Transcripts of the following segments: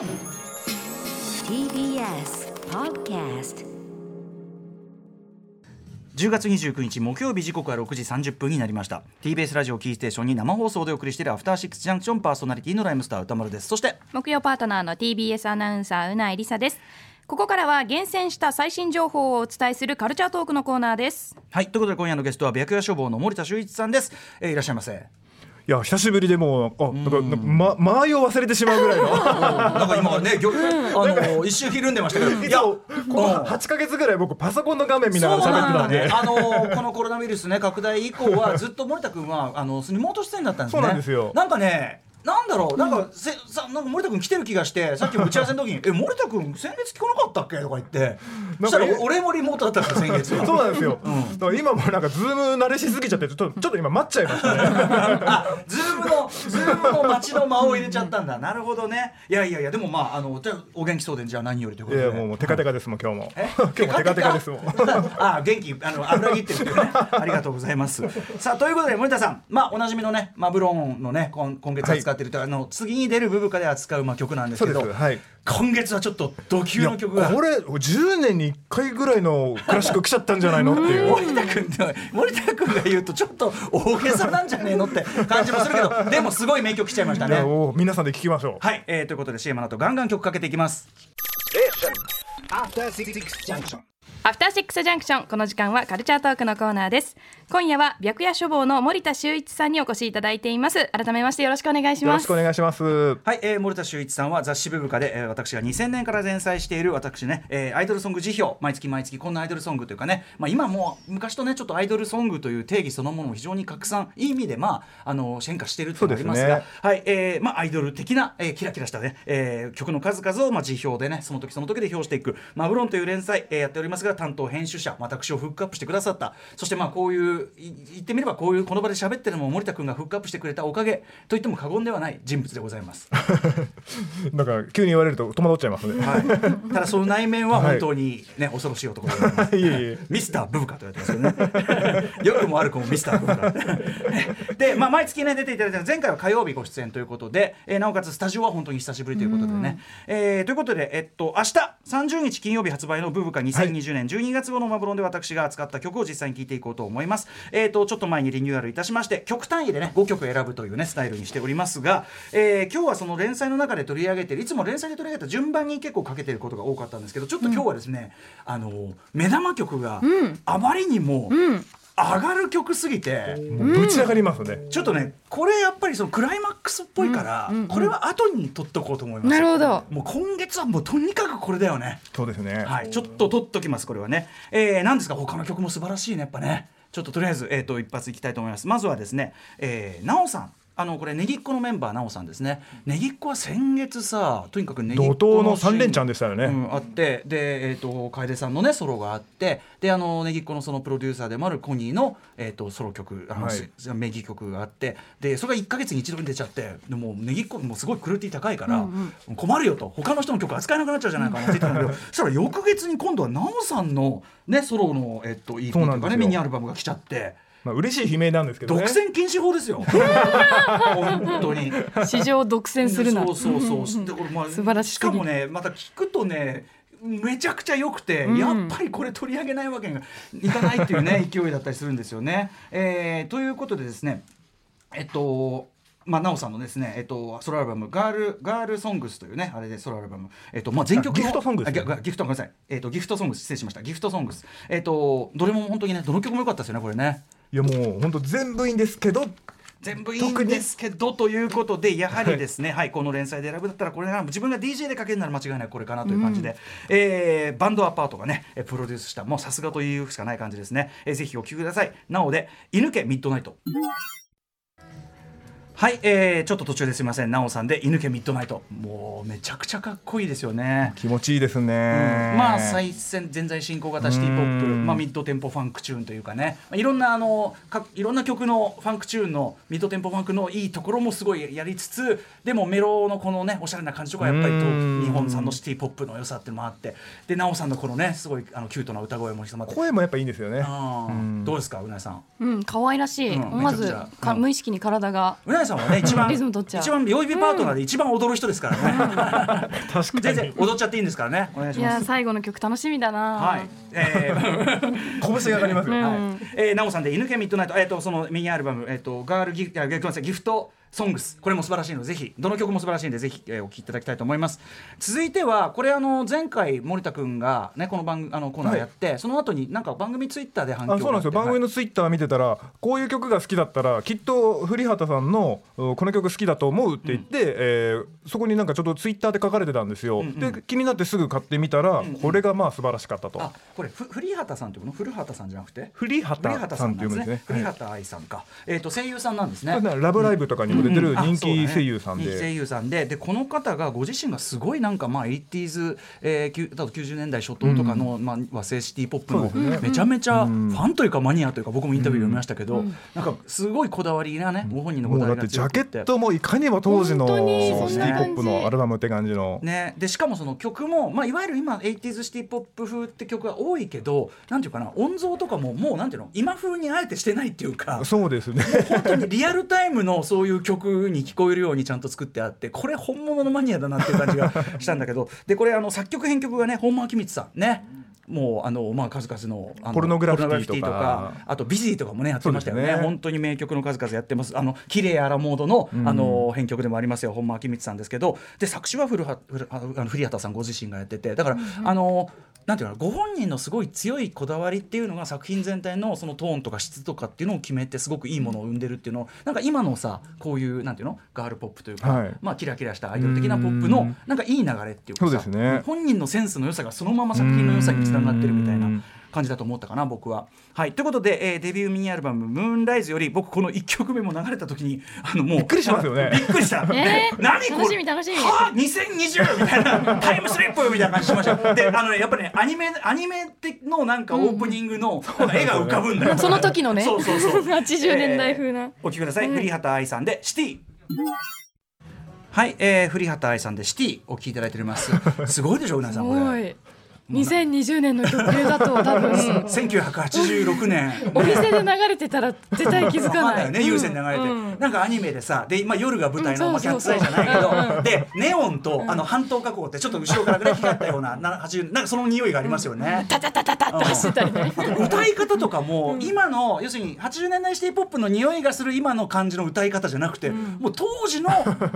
TBS Podcast 10月29日木曜日時刻は6時30分になりました。TBS ラジオキーステーションに生放送でお送りしているアフターシックスジャンクションパーソナリティのライムスター歌丸です。そして木曜パートナーの TBS アナウンサーうないりさです。ここからは厳選した最新情報をお伝えするカルチャートークのコーナーです。はいということで今夜のゲストは白夜消防の森田修一さんです、えーいらっしゃいませいや久しぶりでもうあなんかなんかま間合いを忘れてしまうぐらいの。なんか今ね、ぎょあの一周ひるんでましたけど、いいやこの8か月ぐらい僕パソコンの画面見ながら喋ってたんで。ね。あのこのコロナウイルスね拡大以降はずっと森田君はあのリモート出演だったんですね。そうなんですよ。なんかね。なんだろう？なんかせさなんか森田君来てる気がしてさっきも打ち合わせの時に「え森田君先月来なかったっけ?」とか言って。そしたら俺もリモートだったんですよ先月は。そうなんですよ、だから今もなんかズーム慣れしすぎちゃってちょっとちょっと今待っちゃいましたね。あ、ズームの、ズームの待ちの間を入れちゃったんだ。なるほどね。いやいやいや、でもまあ、あの、お元気そうで、じゃあ何よりということで。いやもうもうテカテカですもん今日も。え 今日もテカテカですもん。あ元気あの油切ってるっていうね。ありがとうございます。さあということで森田さん。まあおなじみのねマブロンのね今今月扱ってると、あの次に出る部分で扱うまあ曲なんですけど今月はちょっとド級の曲が。これ10年に1回ぐらいのクラシック来ちゃったんじゃないの？っていう。森田君って森田君が言うとちょっと大げさなんじゃねえのって感じもするけど でもすごい名曲来ちゃいましたね。お皆さんで聞きましょう。はい、えー、ということで CM の後ガンガン曲かけていきますアフターシックスジャンクションこの時間はカルチャートークのコーナーです。今夜は白夜処方の森田修一さんにお越しいただいています。改めましてよろしくお願いします。よろしくお願いします。はい、えー、森田修一さんは雑誌ブブカで、えー、私が2000年から連載している私ね、えー、アイドルソング辞表。毎月毎月こんなアイドルソングというかね、まあ、今もう昔とねちょっとアイドルソングという定義そのものも非常に拡散。いい意味でまああの進化しているとありますが。ね。はいえーまあ、アイドル的な、えー、キラキラしたね、えー、曲の数々を、まあ、辞表でねその時その時で表していく「マブロン」という連載、えー、やっておりますが担当編集者私をフックアップしてくださったそしてまあこういうい言ってみればこういうこの場で喋ってるのも森田君がフックアップしてくれたおかげと言っても過言ではない人物でございます。なんか急に言われると戸惑っちゃいますねはい、ただその内面は本当にね、恐ろしい男でございます。いえいえミスターブブカと言われてますけどね。よくも悪くもミスターブブカ。で、まあ毎月ね出ていただいた前回は火曜日ご出演ということで、えーなおかつスタジオは本当に久しぶりということでね。えーということでえっと明日30日金曜日発売のブブカ2020年12月号のマブロンで私が扱った曲を実際に聴いていこうと思います。えっとちょっと前にリニューアルいたしまして曲単位でね5曲選ぶというねスタイルにしておりますが、えー今日はその連載の中で取り上げてるいつも連載で取り上げた順番に結構かけてることが多かったんですけどちょっと今日はですね、あの目玉曲があまりにも上がる曲すぎて。ぶち上がりますね。ちょっとねこれやっぱりそのクライマックスっぽいから、これは後に取っとこうと思います。なるほど。もう今月はもうとにかくこれだよね。そうですね。はい。ちょっと取っときますこれはね。えー、なんですか？他の曲も素晴らしいね。やっぱね。ちょっととりあえず、えー、と一発いきたいと思います。まずはですね、えー、なおさんあのこれねぎっこのメンバーなおさんですね。ねぎっこは先月さとにかくねぎっこ怒涛のシーン三連チャンでしたよね。うん、あってで、えー、と楓さんのねソロがあってであのねぎっこのそのプロデューサーでもあるコニーの、えー、とソロ曲あの、はい。す名義曲があってでそれが1か月に一度に出ちゃってでもうねぎっこもすごいクオリティ高いから、困るよと。他の人の曲扱えなくなっちゃうじゃないかな って言ってたんだけど。そしたら翌月に今度はなおさんの、ね、ソロの、えっとといんですよ。ミニアルバムが来ちゃって。まあ嬉しい悲鳴なんですけどね独占禁止法ですよ 本当に市場を独占するなそうそうそうでこれまあ素晴らししかもねまた聞くとねめちゃくちゃ良くて、やっぱりこれ取り上げないわけにいかないっていうね 勢いだったりするんですよね。えーということでですねえっとまあ、なおさんのですね、えっと、ソロアルバム、ガール、ガールソングスというね、あれでソロアルバム、えっと、まあ、全曲ギフトソングスあギフギフト、ごめんなさい。えっと、ギフトソングス、失礼しました。ギフトソングス。えっと、どれも本当にね、どの曲も良かったですよね、これね。いやもう本当全部いいんですけど。全部いいんですけどということでやはりですね、はい、この連載で選ぶだったらこれなら自分が DJ でかけるなら間違いないこれかなという感じで、えーバンドアパートがねえプロデュースしたもうさすがというしかない感じですね、えーぜひお聴きください。なおで「犬家ミッドナイト」はい、えー、ちょっと途中ですみません。なおさんで「犬家ミッドナイト」もうめちゃくちゃかっこいいですよね。気持ちいいですね、まあ最現在進行型シティポップ、うん。まあ、ミッドテンポファンクチューンというかね。まあいろんなあのかいろんな曲のファンクチューンのミッドテンポファンクのいいところもすごいやりつつでもメロのこのねおしゃれな感じとかやっぱりとうん。日本産のシティポップの良さっていうのもあって。で奈緒さんのこのねすごいあのキュートな歌声も声もやっぱいいんですよね。どうですか宇内さん。うん可愛らしい、うん思わずか無意識に体が。うなえささんはね 一番リズム取っちゃう。一番曜日パートナーで一番踊る人ですからね、確か全然に踊っちゃっていいんですからね。お願いしいますや最後の曲楽しみだな。はい、えー、拳が上がりますよ、うん。はい、えー、なおさんで犬系ミッドナイト、えっ、と、そのミニアルバム、えっ、と、ガールギフ、あ、ごめんなさい、ギフト。ソングスこれも素晴らしいのでぜひどの曲も素晴らしいんでぜひ、えーお聴きいただきたいと思います。続いてはこれあの前回森田君がねこの番あのコーナーやって、その後になんか番組ツイッターで反響あそうなんですよ、番組ののツイッター見てたらこういう曲が好きだったらきっと古畑さんのうこの曲好きだと思うって言って、えーそこになんかちょっとツイッターで書かれてたんですよ、んうん。で気になってすぐ買ってみたら、これがまあ素晴らしかったと、あこれふ古畑さんっていうの古畑さんじゃなくて？古畑さんって読むんですね。古畑愛さんか、えっ、と声優さんなんですね。ラブライブとかにも出てるあ人気声優さんで、人気声優さんで。でこの方がご自身がすごいなんかまあ 80s、えー、きゅあと90年代初頭とかの、まあ、和製シティポップのめちゃめちゃファンというかマニアというか僕もインタビュー読みましたけど、なんかすごいこだわりがねご本人のこだだわりがってジャケットもいかにも当時のシティポップのアルバムって感じの、ね、でしかもその曲も、まあ、いわゆる今 80s シティポップ風って曲が多いけどなんていうかな音像とかももうなんていうの今風にあえてしてないっていうか。そうですね。本当にリアルタイムのそういう曲曲に聞こえるようにちゃんと作ってあってこれ本物のマニアだなっていう感じがしたんだけどでこれあの作曲編曲がね本間明光さんねもうあのまあ数々のあのポルノグラフィティとか。あとビジーとかもねやってましたよね。ね本当に名曲の数々やってます。あの綺麗あらモードのあの編曲でもありますよ。本間明光さんですけど。で作詞は古は古あの古畑さんご自身がやってて。だから、あのなんていうのご本人のすごい強いこだわりっていうのが作品全体のそのトーンとか質とかっていうのを決めてすごくいいものを生んでるっていうのをなんか今のさこういうなんていうの？ガールポップというか、はい。まあキラキラしたアイドル的なポップのなんかいい流れっていうかさそうですね。本人のセンスの良さがそのまま作品の良さにつながってるみたいなうん。感じだと思ったかな僕は。はい。ということで、えーデビューミニアルバム「ムーンライズ」より僕この1曲目も流れた時にあのもうびっくりしますよね。びっくりした。えー何これ？楽しみ楽しみ。は？あ2020みたいな。タイムスリップみたいな感じしました。であのねやっぱりねアニメアニメのなんかオープニングのなんか絵が浮かぶんだよ、その時のね。そうそうそう。80年代風な、お聞きください、栗畑愛さんでシティ。はい、えー、栗畑愛さんでシティお聞きいただいております。すごいでしょうなすさんこれ2020年の曲だと多分。1986年。お店で流れてたら絶対気づかない。ね優先流れて、うん。なんかアニメでさで、まあ、夜が舞台の、うんまあ、キャッツアイじゃないけど、でネオンとあの半島加工ってちょっと後ろからね光ったようなな80なんかその匂いがありますよね。タタタタタって走ってたりね。歌い方とかも今の要するに80年代シティポップの匂いがする今の感じの歌い方じゃなくて、もう当時の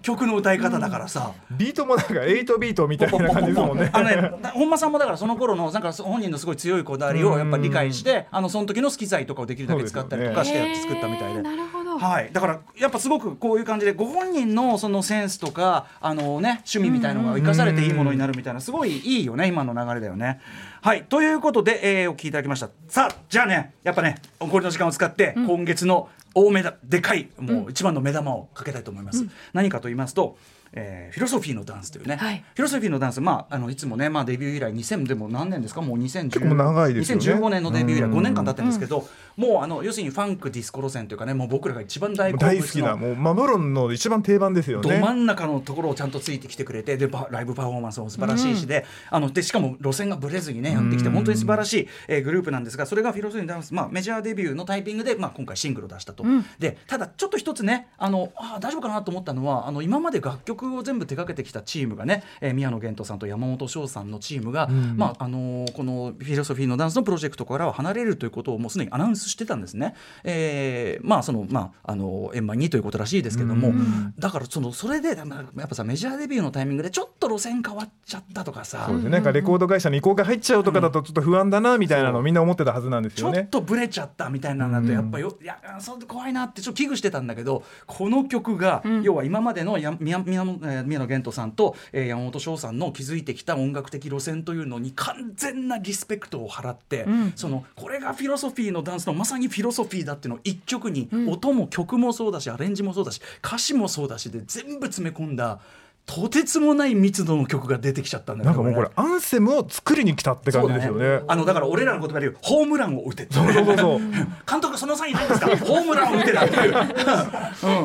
曲の歌い方だからさ。ビートもなんか8ビートみたいな感じですもんね。あのね 本間さんもだからその頃のなんか本人のすごい強いこだわりをやっぱり理解してあのその時のスキ材とかをできるだけ使ったりとかして作ったみたいで。なるほど、はい、だからやっぱすごくこういう感じでご本人のそのセンスとかあの、ね、趣味みたいのが生かされていいものになるみたいなすごいいいよね今の流れだよね。はい。ということで、えーお聞きいただきました。さあじゃあねやっぱねこれの時間を使って今月の大目だでかいもう一番の目玉をかけたいと思います。何かと言いますとえーフィロソフィーのダンスというね、はい。フィロソフィーのダンス、まあ、あのいつもね、まあ、デビュー以来2000でも何年ですか？もう2010結構長いですよね。2015年のデビュー以来うん。5年間経ってるんですけど、もうあの要するにファンクディスコ路線というかねもう僕らが一番大好きなもうマブロンの一番定番ですよね。ど真ん中のところをちゃんとついてきてくれてでパライブパフォーマンスも素晴らしいしで,、あのでしかも路線がぶれずにねやってきて本当に素晴らしい、えーグループなんですがそれがフィロソフィーのダンス、まあ、メジャーデビューのタイピングで、まあ、今回シングルを出したと、でただちょっと一つねあのあー大丈夫かなと思ったのはあの今まで楽曲を全部手掛けてきたチームがね、えー宮野源斗さんと山本翔さんのチームが、まああのーこのフィロソフィーのダンスのプロジェクトからは離れるということをもうすでにアナウンスしてたんですね。えーまあそのまああの円満にということらしいですけども、だからそのそれでまあやっぱさメジャーデビューのタイミングでちょっと路線変わっちゃったとかさ。そうですねなんかレコード会社に移行が入っちゃうとかだとちょっと不安だなみたいなのをみんな思ってたはずなんですちょっよね。とブレちゃったみたいなのだとやっぱよ、いやそう怖いなってちょっと危惧してたんだけどこの曲が、要は今までのや宮宮野えー宮野源斗さんと、えー山本翔さんの築いてきた音楽的路線というのに完全なリスペクトを払って、そのこれがフィロソフィーのダンスのまさにフィロソフィーだっていうのを一曲に、音も曲もそうだしアレンジもそうだし歌詞もそうだしで全部詰め込んだとてつもない密度の曲が出てきちゃったんだよなんかもうこれアンセムを作りに来たって感じですよね。あのだから俺らの言葉で言うホームランを打てそうそうそう。監督そのサインないですか？ホームランを打てだって。い う、いやだか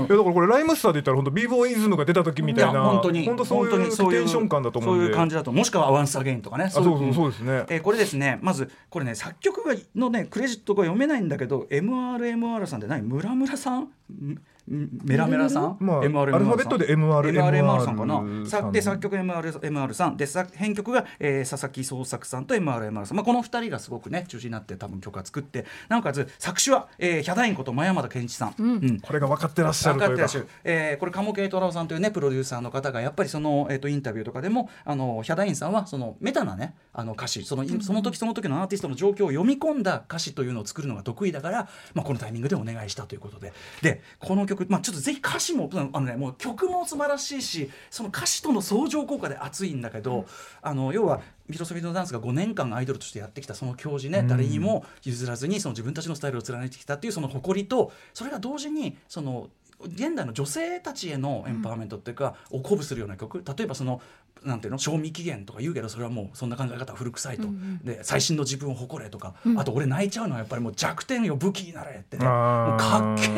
らこれライムスターで言ったら本当ビーボーイズムが出た時みたいな本当に。本当そういうテンション感だと思うんで。そういう感じだともしくは「ワンスアゲインとかね。そうそうそうですね。えーこれですね。まずこれね作曲がのねクレジットが読めないんだけど MRMR さんで何村村さんん？メラメラさん、まあ MRMR アルファベットで MR MR さん。かな？さで作曲 MR, MR さん。で作編曲が、えー佐々木創作さんと MRMR さん、まあ、この2人がすごくね中心になって多分曲は作ってなおかつ作詞は、えー、ヒャダインこと前山田健一さん、うん。これが分かってらっしゃるというか。ら分かってっしゃる、えー、これ鴨慶太郎さんというねプロデューサーの方がやっぱりその、えー、とインタビューとかでもあのヒャダインさんはそのメタなねあの歌詞。そのその時その時のアーティストの状況を読み込んだ歌詞というのを作るのが得意だから、まあ、このタイミングでお願いしたということで。でこの曲、まあ、ちょっとぜひ歌詞もあの、ね、もう曲も素晴らしいしその歌詞との相乗効果で熱いんだけど、あの要はフィロソフィーのダンスが5年間アイドルとしてやってきたその教授ね、誰にも譲らずにその自分たちのスタイルを貫いてきたっていうその誇りとそれが同時にその現代の女性たちへのエンパワーメントっていうか、を鼓舞するような曲例えばそのなんていうの賞味期限とか言うけどそれはもうそんな考え方は古臭いと、で最新の自分を誇れとか、あと俺泣いちゃうのはやっぱりもう弱点よ武器になれってね。かっけ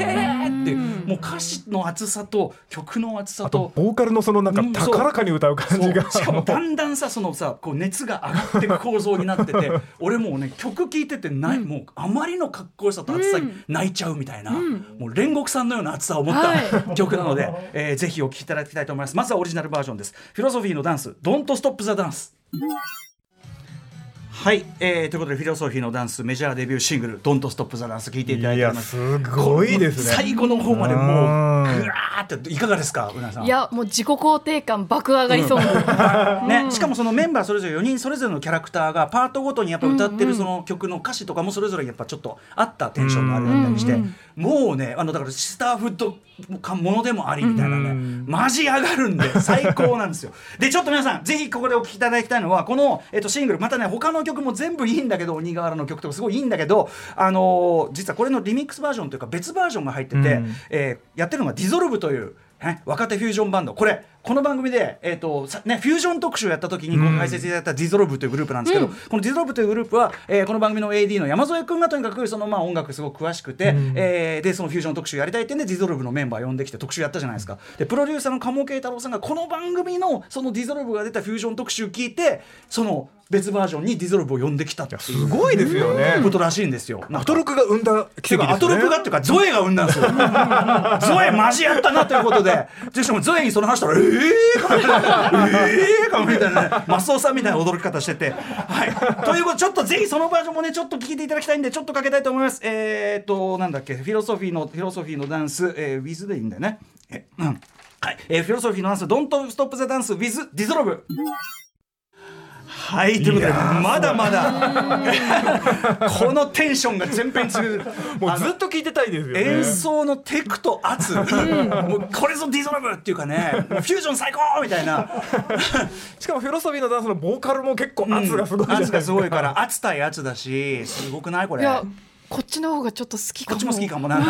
もう歌詞の厚さと曲の厚さあととボーカルのそのなんか高らかに歌う感じが。そう。しかもだんだんさそのさこう熱が上がっていく構造になってて 俺もうね曲聴いててない、もうあまりのかっこよさと熱さに泣いちゃうみたいな、もう煉獄さんのような熱さを持った、は曲なので、えーぜひお聴きいただきたいと思います。まずはオリジナルバージョンです。フィロソフィーのダンス「Don't Stop the Dance」はい、えー、ということでフィロソフィーのダンスメジャーデビューシングル「Don't Stop the Dance」聴いていただいいやてます。すごいですね。最後の方までもううんぐらーっていかがですかうなさん？いやもう自己肯定感爆上がりそう。な、ね、しかもそのメンバーそれぞれ4人それぞれのキャラクターがパートごとにやっぱ歌ってるその曲の歌詞とかもそれぞれやっぱちょっとあったテンションがあるだったりして、もうねあのだからスターフッドかものでもありみたいなね、マジ上がるんで最高なんですよ。でちょっと皆さんぜひここでお聴きいただきたいのはこの、えっと、シングルまたね他の曲も全部いいんだけど鬼瓦の曲とかすごいいいんだけどあのー実はこれのリミックスバージョンというか別バージョンが入ってて、うん。えーやってるのがディゾルブという、ね、若手フュージョンバンド。これこの番組で、えーとさね、フュージョン特集をやった時にご解説いただいたディゾルブというグループなんですけど、このディゾルブというグループは、えーこの番組の AD の山添君がとにかくその、まあ、音楽すごく詳しくて、えーでそのフュージョン特集やりたいってんでディゾルブのメンバー呼んできて特集やったじゃないですか。でプロデューサーの鴨慶太郎さんがこの番組のそのディゾルブが出たフュージョン特集聞いてその別バージョンにディゾルブを呼んできたってすごいですよね。ことらしいんですよ。アトロクが生んだ奇跡ですね。アトロクがっていうかゾエが生んだんですよ。ゾエマジやったなということででしかもゾエにその話したら「えええー!」かみたいなねマスオさんみたいな驚き方しててはいということでちょっとぜひそのバージョンもねちょっと聞いていただきたいんでちょっとかけたいと思いますえー、っとなんだっけフィロソフィーのフィロソフィーのダンス、えー、ウィズでいいんだよねえうんはい、えー、フィロソフィーのダンス「Don't Stop the Dance with Dissolve」はいということでまだまだ。このテンションが全編続くもうずっと聞いてたいですよね。演奏のテクと圧、もうこれぞディゾルブっていうかねもうフュージョン最高みたいな。しかもフィロソフィーのダンスのボーカルも結構圧がすごいじゃない圧がですごいから圧対圧だしすごくない？これ。いやこっちの方がちょっと好きかも。こっちも好きかもな、う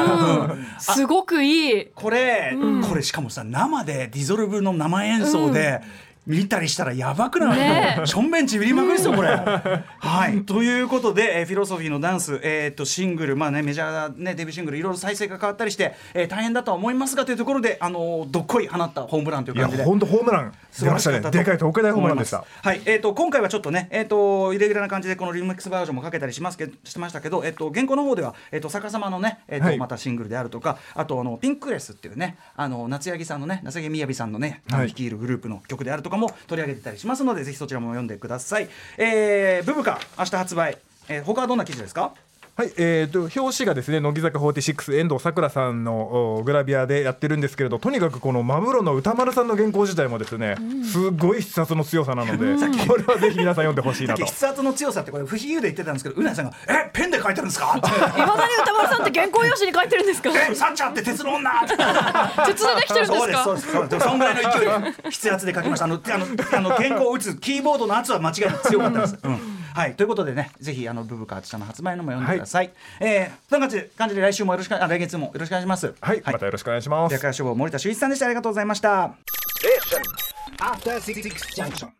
ん。すごくいい。これ、これしかもさ生でディゾルブの生演奏で、見たりしたらやばくない、ね。しょんべんちびりまくりですよこれ。はい。ということで、えーフィロソフィーのダンス、えー、とシングルまあねメジャー、ね、デビューシングルいろいろ再生が変わったりして、えー大変だとは思いますがというところであのーどっこい放ったホームランという感じで。本当ホームラン出ましたねでかい東海大ホームランでしたはい、えっ、と今回はちょっとね、えっ、とイレギュラーな感じでこのリミックスバージョンもかけたりしますけしてましたけど、えっ、と原稿の方ではえっ、と逆さまのね、えっ、と、はいまたシングルであるとか、あとあのピンクレスっていうね、あの夏柳さんのね、夏柳みやびさんのね、率いるグループの曲であるとかも取り上げてたりしますので、ぜひそちらも読んでください。えー、ブブカ明日発売。えー、他はどんな記事ですか？はい、えー、と表紙がですね乃木坂46遠藤さくらさんのおグラビアでやってるんですけれどとにかくこの真室の歌丸さんの原稿自体もですね、すごい筆圧の強さなので、これはぜひ皆さん読んでほしいなと。き筆圧の強さってこれ不比喩で言ってたんですけど、うなやさんがえペンで書いてるんですか？っていまだに歌丸さんって原稿用紙に書いてるんですか？えサッチャーって鉄の女。って。鉄でできてるんですそうですかそうです。そうです。そんぐらいの勢い筆圧で書きました。あのあのあの原稿を打つキーボードの圧は間違いなく強かったです、うんはい。ということでねぜひあのブブカーチャの発売のも読んでください、えーそんな感じで感じで来週もよろしくあ来月もよろしくお願いします。はい、またよろしくお願いします。白川書房森田修一さんでした。ありがとうございました。After Six Junction.